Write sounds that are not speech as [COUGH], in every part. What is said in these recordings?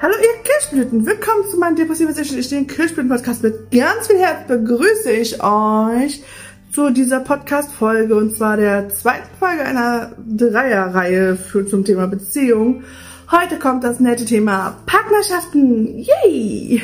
Hallo ihr Kirschblüten, willkommen zu meinem depressiven Ich den Kirschblüten Podcast mit ganz viel Herz begrüße ich euch zu dieser Podcast Folge und zwar der zweiten Folge einer Dreierreihe für zum Thema Beziehung. Heute kommt das nette Thema Partnerschaften. Yay!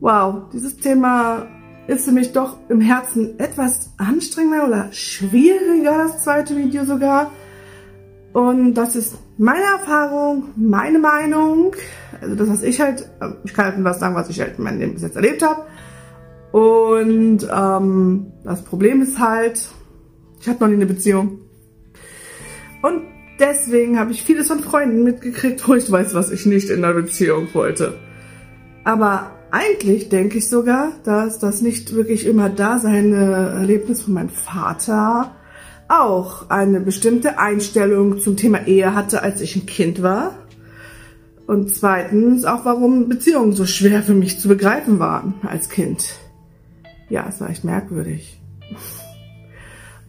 Wow, dieses Thema ist für mich doch im Herzen etwas anstrengender oder schwieriger, das zweite Video sogar. Und das ist meine Erfahrung, meine Meinung, also das, was ich halt, ich kann halt was sagen, was ich halt in meinem Leben bis jetzt erlebt habe. Und ähm, das Problem ist halt, ich habe noch nie eine Beziehung. Und deswegen habe ich vieles von Freunden mitgekriegt, wo ich weiß, was ich nicht in einer Beziehung wollte. Aber eigentlich denke ich sogar, dass das nicht wirklich immer da seine Erlebnis von meinem Vater auch eine bestimmte Einstellung zum Thema Ehe hatte, als ich ein Kind war. Und zweitens auch, warum Beziehungen so schwer für mich zu begreifen waren als Kind. Ja, es war echt merkwürdig.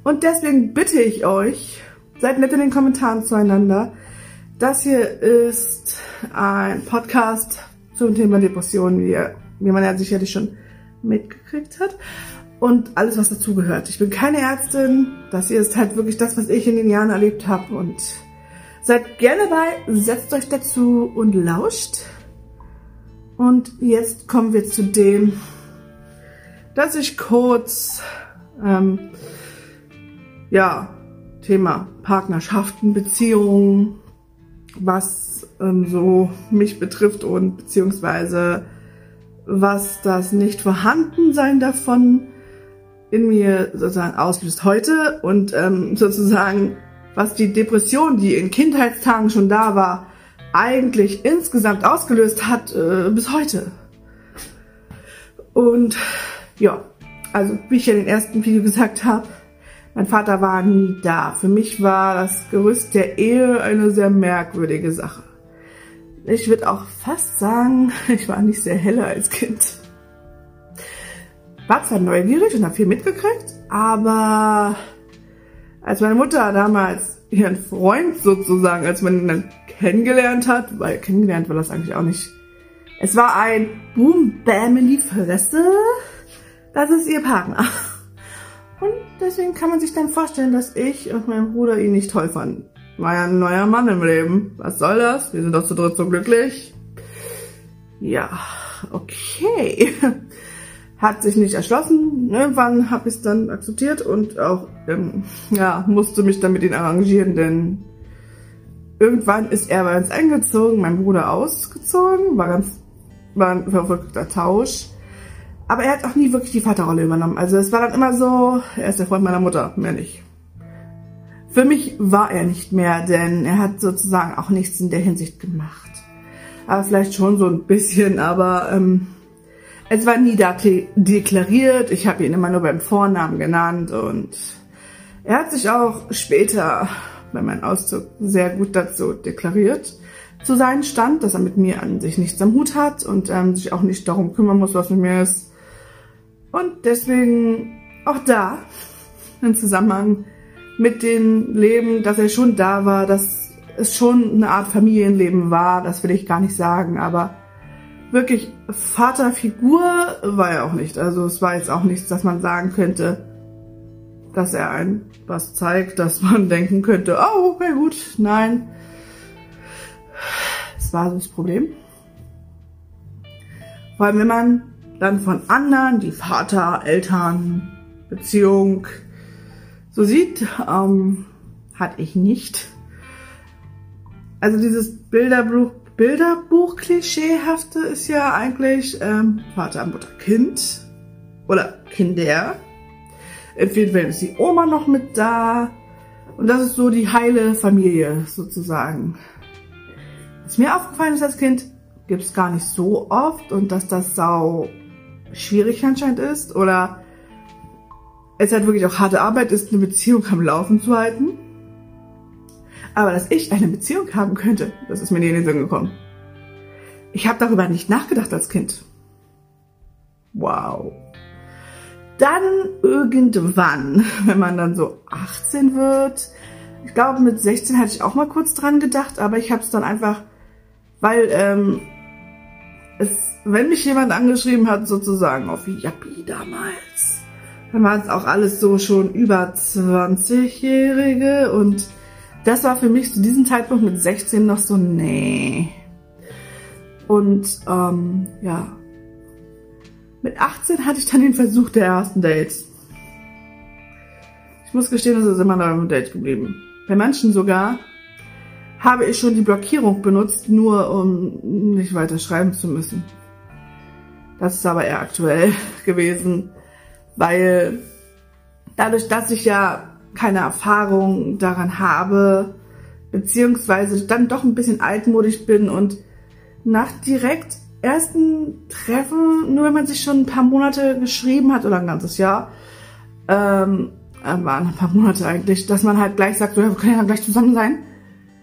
Und deswegen bitte ich euch, seid nett in den Kommentaren zueinander. Das hier ist ein Podcast zum Thema Depressionen, wie, wie man ja sicherlich schon mitgekriegt hat und alles, was dazugehört. Ich bin keine Ärztin. Das hier ist halt wirklich das, was ich in den Jahren erlebt habe. Und seid gerne dabei, setzt euch dazu und lauscht. Und jetzt kommen wir zu dem, dass ich kurz, ähm, ja, Thema Partnerschaften, Beziehungen, was ähm, so mich betrifft und beziehungsweise was das nicht vorhanden sein davon in mir sozusagen auslöst heute und ähm, sozusagen, was die Depression, die in Kindheitstagen schon da war, eigentlich insgesamt ausgelöst hat äh, bis heute. Und ja, also wie ich ja in den ersten Video gesagt habe, mein Vater war nie da. Für mich war das Gerüst der Ehe eine sehr merkwürdige Sache. Ich würde auch fast sagen, [LAUGHS] ich war nicht sehr heller als Kind war zwar neugierig und habe viel mitgekriegt, aber als meine Mutter damals ihren Freund sozusagen, als man ihn dann kennengelernt hat, weil kennengelernt war das eigentlich auch nicht. Es war ein Boom, Bam in die Fresse. Das ist ihr Partner. Und deswegen kann man sich dann vorstellen, dass ich und mein Bruder ihn nicht toll fanden. War ja ein neuer Mann im Leben. Was soll das? Wir sind doch zu dritt so glücklich. Ja, okay hat sich nicht erschlossen. Irgendwann habe ich es dann akzeptiert und auch ähm, ja, musste mich dann mit ihm arrangieren, denn irgendwann ist er bei uns eingezogen, mein Bruder ausgezogen, war ganz war ein verrückter Tausch. Aber er hat auch nie wirklich die Vaterrolle übernommen. Also es war dann immer so, er ist der Freund meiner Mutter, mehr nicht. Für mich war er nicht mehr, denn er hat sozusagen auch nichts in der Hinsicht gemacht. Aber vielleicht schon so ein bisschen, aber ähm, es war nie deklariert. Ich habe ihn immer nur beim Vornamen genannt und er hat sich auch später bei meinem Auszug sehr gut dazu deklariert zu seinem Stand, dass er mit mir an sich nichts am Hut hat und ähm, sich auch nicht darum kümmern muss, was mit mir ist. Und deswegen auch da im Zusammenhang mit dem Leben, dass er schon da war, dass es schon eine Art Familienleben war, das will ich gar nicht sagen, aber wirklich Vaterfigur war er auch nicht. Also es war jetzt auch nichts, dass man sagen könnte, dass er ein was zeigt, dass man [LAUGHS] denken könnte, oh, okay, gut, nein. Es war so das Problem. Vor allem, wenn man dann von anderen die Vater, Eltern, Beziehung so sieht, ähm, hatte ich nicht. Also dieses Bilderbuch Bilderbuch-Klischeehafte ist ja eigentlich ähm, Vater, Mutter, Kind oder Kinder. Fällen ist die Oma noch mit da. Und das ist so die heile Familie sozusagen. Was mir aufgefallen ist als Kind, gibt es gar nicht so oft und dass das sau schwierig anscheinend ist oder es halt wirklich auch harte Arbeit ist, eine Beziehung am Laufen zu halten. Aber dass ich eine Beziehung haben könnte, das ist mir nie in den Sinn gekommen. Ich habe darüber nicht nachgedacht als Kind. Wow. Dann irgendwann, [LAUGHS] wenn man dann so 18 wird, ich glaube mit 16 hatte ich auch mal kurz dran gedacht, aber ich habe es dann einfach Weil ähm, es, wenn mich jemand angeschrieben hat, sozusagen auf Yappi damals, dann waren es auch alles so schon über 20-Jährige und das war für mich zu diesem Zeitpunkt mit 16 noch so, nee. Und ähm, ja, mit 18 hatte ich dann den Versuch der ersten Dates. Ich muss gestehen, das ist immer noch ein Date geblieben. Bei manchen sogar habe ich schon die Blockierung benutzt, nur um nicht weiter schreiben zu müssen. Das ist aber eher aktuell [LAUGHS] gewesen, weil dadurch, dass ich ja keine Erfahrung daran habe, beziehungsweise dann doch ein bisschen altmodisch bin und nach direkt ersten Treffen, nur wenn man sich schon ein paar Monate geschrieben hat oder ein ganzes Jahr, ähm, äh, waren ein paar Monate eigentlich, dass man halt gleich sagt, wir können ja gleich zusammen sein.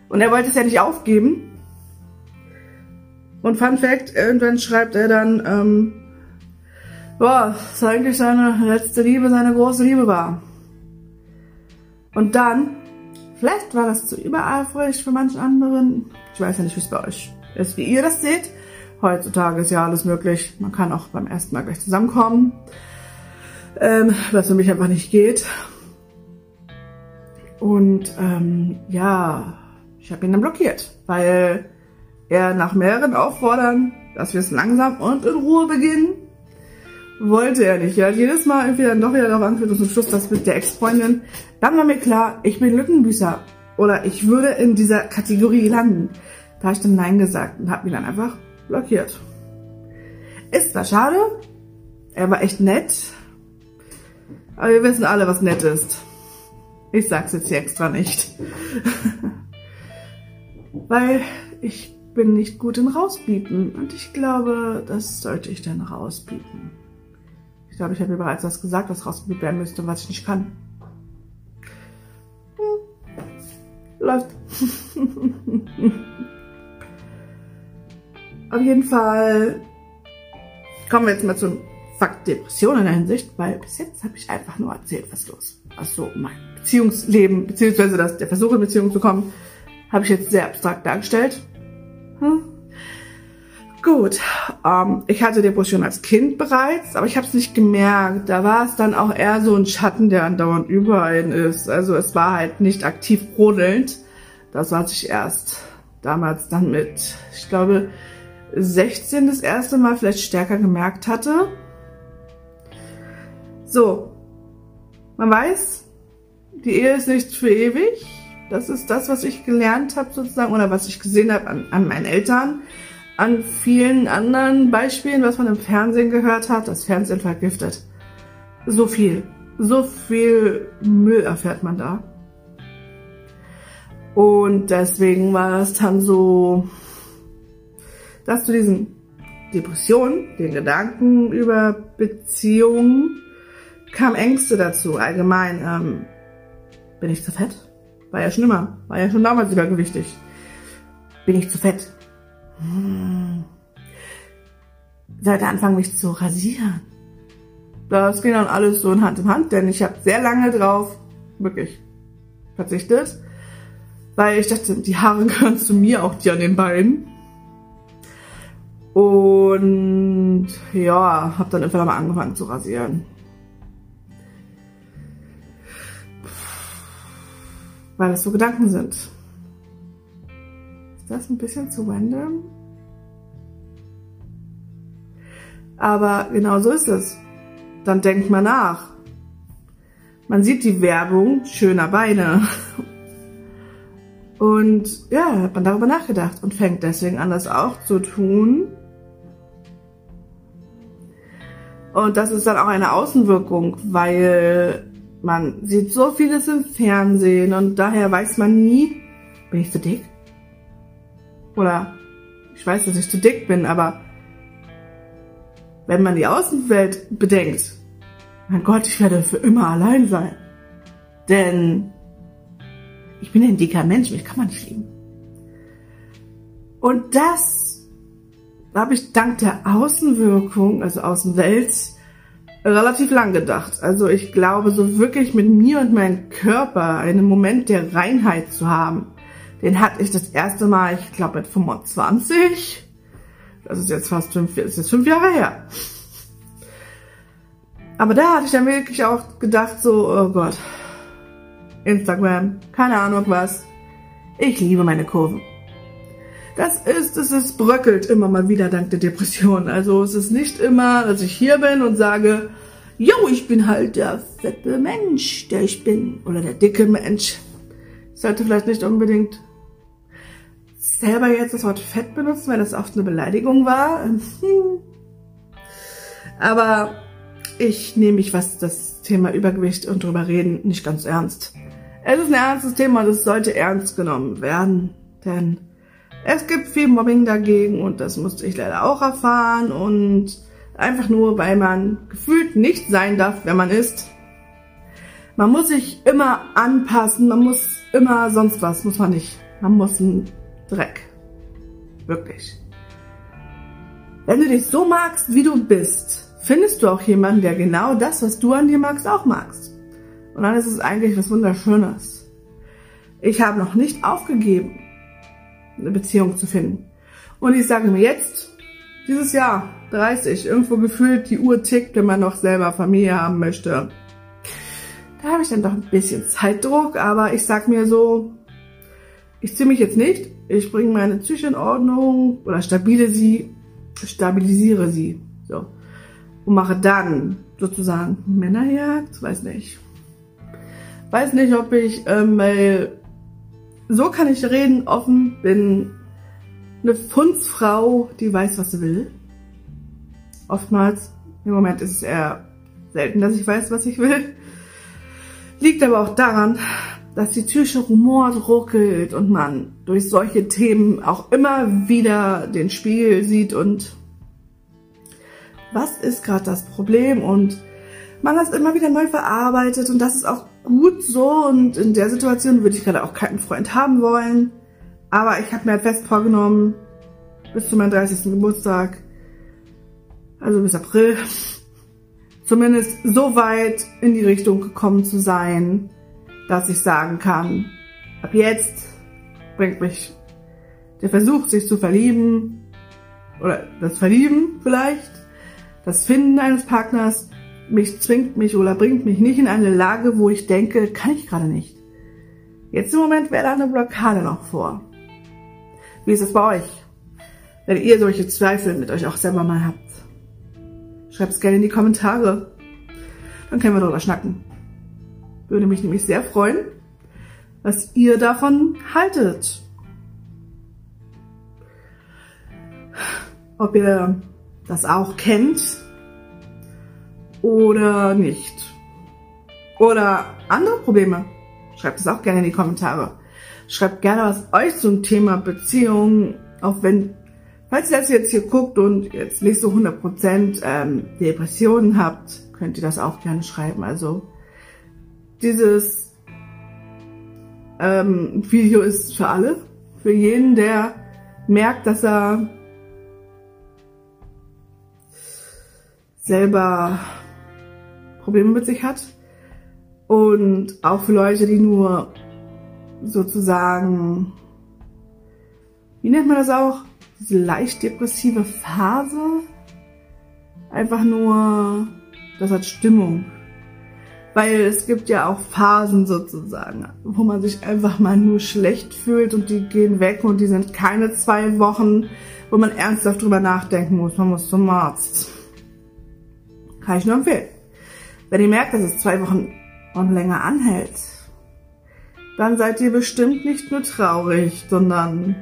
Und er wollte es ja nicht aufgeben. Und Fun Fact, irgendwann schreibt er dann, ähm, boah, dass eigentlich seine letzte Liebe seine große Liebe war. Und dann, vielleicht war das zu übereifrig für manchen anderen. Ich weiß ja nicht, wie es bei euch ist, wie ihr das seht. Heutzutage ist ja alles möglich. Man kann auch beim ersten Mal gleich zusammenkommen. Ähm, was für mich einfach nicht geht. Und ähm, ja, ich habe ihn dann blockiert, weil er nach mehreren Auffordern, dass wir es langsam und in Ruhe beginnen, wollte er nicht. Er hat jedes Mal irgendwie dann doch wieder darauf angeführt und zum Schluss das mit der Ex-Freundin. Dann war mir klar, ich bin Lückenbüßer oder ich würde in dieser Kategorie landen. Da habe ich dann Nein gesagt und habe ihn dann einfach blockiert. Ist zwar schade, er war echt nett, aber wir wissen alle, was nett ist. Ich sag's jetzt hier extra nicht. [LAUGHS] Weil ich bin nicht gut in Rausbieten und ich glaube, das sollte ich dann rausbieten. Ich glaube, ich habe mir bereits was gesagt, was rausgebieten werden müsste, was ich nicht kann. Läuft. Auf jeden Fall kommen wir jetzt mal zum Fakt Depression in der Hinsicht, weil bis jetzt habe ich einfach nur erzählt, was los. Was so mein Beziehungsleben, beziehungsweise das, der Versuch in Beziehung zu kommen, habe ich jetzt sehr abstrakt dargestellt. Hm? Gut, ähm, ich hatte Depression als Kind bereits, aber ich habe es nicht gemerkt. Da war es dann auch eher so ein Schatten, der andauernd über einen ist. Also es war halt nicht aktiv brodelnd. Das was ich erst damals dann mit, ich glaube, 16 das erste Mal vielleicht stärker gemerkt hatte. So, man weiß, die Ehe ist nicht für ewig. Das ist das, was ich gelernt habe sozusagen oder was ich gesehen habe an, an meinen Eltern, an vielen anderen Beispielen, was man im Fernsehen gehört hat. Das Fernsehen vergiftet. So viel, so viel Müll erfährt man da. Und deswegen war es dann so, dass zu diesen Depressionen, den Gedanken über Beziehungen, kam Ängste dazu. Allgemein, ähm, bin ich zu fett? War ja schon immer, war ja schon damals übergewichtig. Bin ich zu fett? Hm. Sollte anfangen, mich zu rasieren. Das ging dann alles so in Hand in Hand, denn ich habe sehr lange drauf wirklich verzichtet, weil ich dachte, die Haare [LAUGHS] gehören zu mir, auch die an den Beinen. Und ja, habe dann irgendwann mal angefangen zu rasieren. Weil das so Gedanken sind. Ist das ein bisschen zu random? Aber genau so ist es. Dann denkt man nach. Man sieht die Werbung schöner Beine. Und ja, hat man darüber nachgedacht und fängt deswegen an, das auch zu tun. Und das ist dann auch eine Außenwirkung, weil man sieht so vieles im Fernsehen und daher weiß man nie, bin ich zu dick? Oder ich weiß, dass ich zu dick bin, aber wenn man die Außenwelt bedenkt, mein Gott, ich werde für immer allein sein. Denn ich bin ein dicker Mensch, mich kann man nicht lieben. Und das habe ich dank der Außenwirkung, also Außenwelt, relativ lang gedacht. Also ich glaube, so wirklich mit mir und meinem Körper einen Moment der Reinheit zu haben, Den hatte ich das erste Mal, ich glaube mit 25. Das ist jetzt fast fünf, ist jetzt fünf Jahre her. Aber da hatte ich dann wirklich auch gedacht, so, oh Gott, Instagram, keine Ahnung was. Ich liebe meine Kurven. Das ist, es ist bröckelt immer mal wieder dank der Depression. Also es ist nicht immer, dass ich hier bin und sage, jo, ich bin halt der fette Mensch, der ich bin. Oder der dicke Mensch. Ich sollte vielleicht nicht unbedingt selber jetzt das Wort fett benutzen, weil das oft eine Beleidigung war. [LAUGHS] Aber ich nehme mich, was das Thema Übergewicht und drüber reden, nicht ganz ernst. Es ist ein ernstes Thema und es sollte ernst genommen werden, denn es gibt viel Mobbing dagegen und das musste ich leider auch erfahren und einfach nur, weil man gefühlt nicht sein darf, wer man ist. Man muss sich immer anpassen, man muss immer sonst was, muss man nicht. Man muss Dreck. Wirklich. Wenn du dich so magst, wie du bist, findest du auch jemanden, der genau das, was du an dir magst, auch magst. Und dann ist es eigentlich was Wunderschönes. Ich habe noch nicht aufgegeben, eine Beziehung zu finden. Und ich sage mir jetzt, dieses Jahr, 30, irgendwo gefühlt die Uhr tickt, wenn man noch selber Familie haben möchte. Da habe ich dann doch ein bisschen Zeitdruck, aber ich sag mir so, ich ziehe mich jetzt nicht, ich bringe meine Psyche in Ordnung oder stabile sie, stabilisiere sie. So. Und mache dann sozusagen Männerjagd, weiß nicht. Weiß nicht, ob ich, ähm, weil so kann ich reden, offen, bin eine Fundsfrau, die weiß, was sie will. Oftmals, im Moment ist es eher selten, dass ich weiß, was ich will. Liegt aber auch daran, dass die Psyche rumort, ruckelt und man durch solche Themen auch immer wieder den Spiegel sieht und was ist gerade das Problem und man das immer wieder neu verarbeitet und das ist auch gut so und in der Situation würde ich gerade auch keinen Freund haben wollen. Aber ich habe mir halt fest vorgenommen, bis zu meinem 30. Geburtstag, also bis April, [LAUGHS] zumindest so weit in die Richtung gekommen zu sein, dass ich sagen kann, ab jetzt bringt mich der Versuch, sich zu verlieben, oder das Verlieben vielleicht, das Finden eines Partners, mich zwingt mich oder bringt mich nicht in eine Lage, wo ich denke, kann ich gerade nicht. Jetzt im Moment wäre da eine Blockade noch vor. Wie ist es bei euch? Wenn ihr solche Zweifel mit euch auch selber mal habt. Schreibt es gerne in die Kommentare. Dann können wir darüber schnacken. Würde mich nämlich sehr freuen, was ihr davon haltet. Ob ihr das auch kennt, oder nicht. Oder andere Probleme. Schreibt es auch gerne in die Kommentare. Schreibt gerne, was euch zum Thema Beziehung, auch wenn, falls ihr das jetzt hier guckt und jetzt nicht so 100% ähm, Depressionen habt, könnt ihr das auch gerne schreiben. Also dieses ähm, Video ist für alle. Für jeden, der merkt, dass er selber Probleme mit sich hat. Und auch für Leute, die nur sozusagen, wie nennt man das auch? Diese leicht depressive Phase. Einfach nur, das hat Stimmung. Weil es gibt ja auch Phasen sozusagen, wo man sich einfach mal nur schlecht fühlt und die gehen weg und die sind keine zwei Wochen, wo man ernsthaft drüber nachdenken muss. Man muss zum Arzt. Kann ich nur empfehlen. Wenn ihr merkt, dass es zwei Wochen und länger anhält, dann seid ihr bestimmt nicht nur traurig, sondern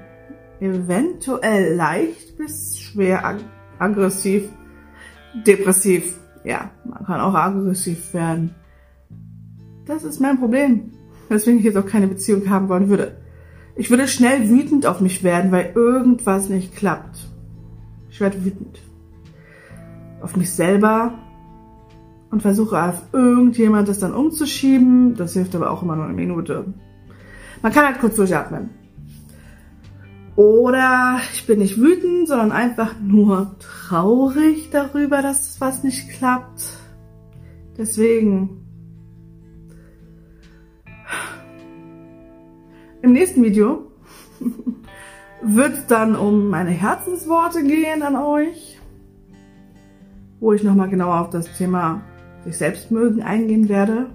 eventuell leicht bis schwer ag aggressiv, depressiv. Ja, man kann auch aggressiv werden. Das ist mein Problem, weswegen ich jetzt auch keine Beziehung haben wollen würde. Ich würde schnell wütend auf mich werden, weil irgendwas nicht klappt. Ich werde wütend. Auf mich selber, und versuche auf irgendjemand das dann umzuschieben. Das hilft aber auch immer nur eine Minute. Man kann halt kurz durchatmen. Oder ich bin nicht wütend, sondern einfach nur traurig darüber, dass was nicht klappt. Deswegen. Im nächsten Video [LAUGHS] wird es dann um meine Herzensworte gehen an euch, wo ich nochmal genauer auf das Thema sich selbst mögen eingehen werde.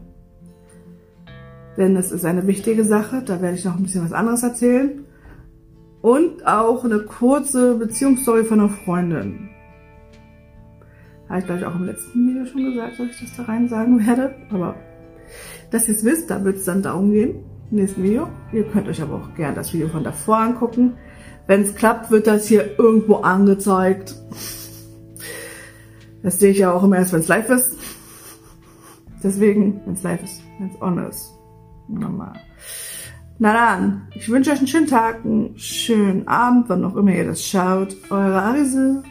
Denn es ist eine wichtige Sache, da werde ich noch ein bisschen was anderes erzählen. Und auch eine kurze Beziehungsstory von einer Freundin. Habe ich, glaube ich, auch im letzten Video schon gesagt, dass ich das da rein sagen werde. Aber dass ihr es wisst, da wird es dann darum gehen nächsten Video. Ihr könnt euch aber auch gerne das Video von davor angucken. Wenn es klappt, wird das hier irgendwo angezeigt. Das sehe ich ja auch immer erst, wenn es live ist. Deswegen, wenn es live ist, wenn es on ist. Nochmal. Na dann, ich wünsche euch einen schönen Tag, einen schönen Abend, wann auch immer ihr das schaut. Eure Arise.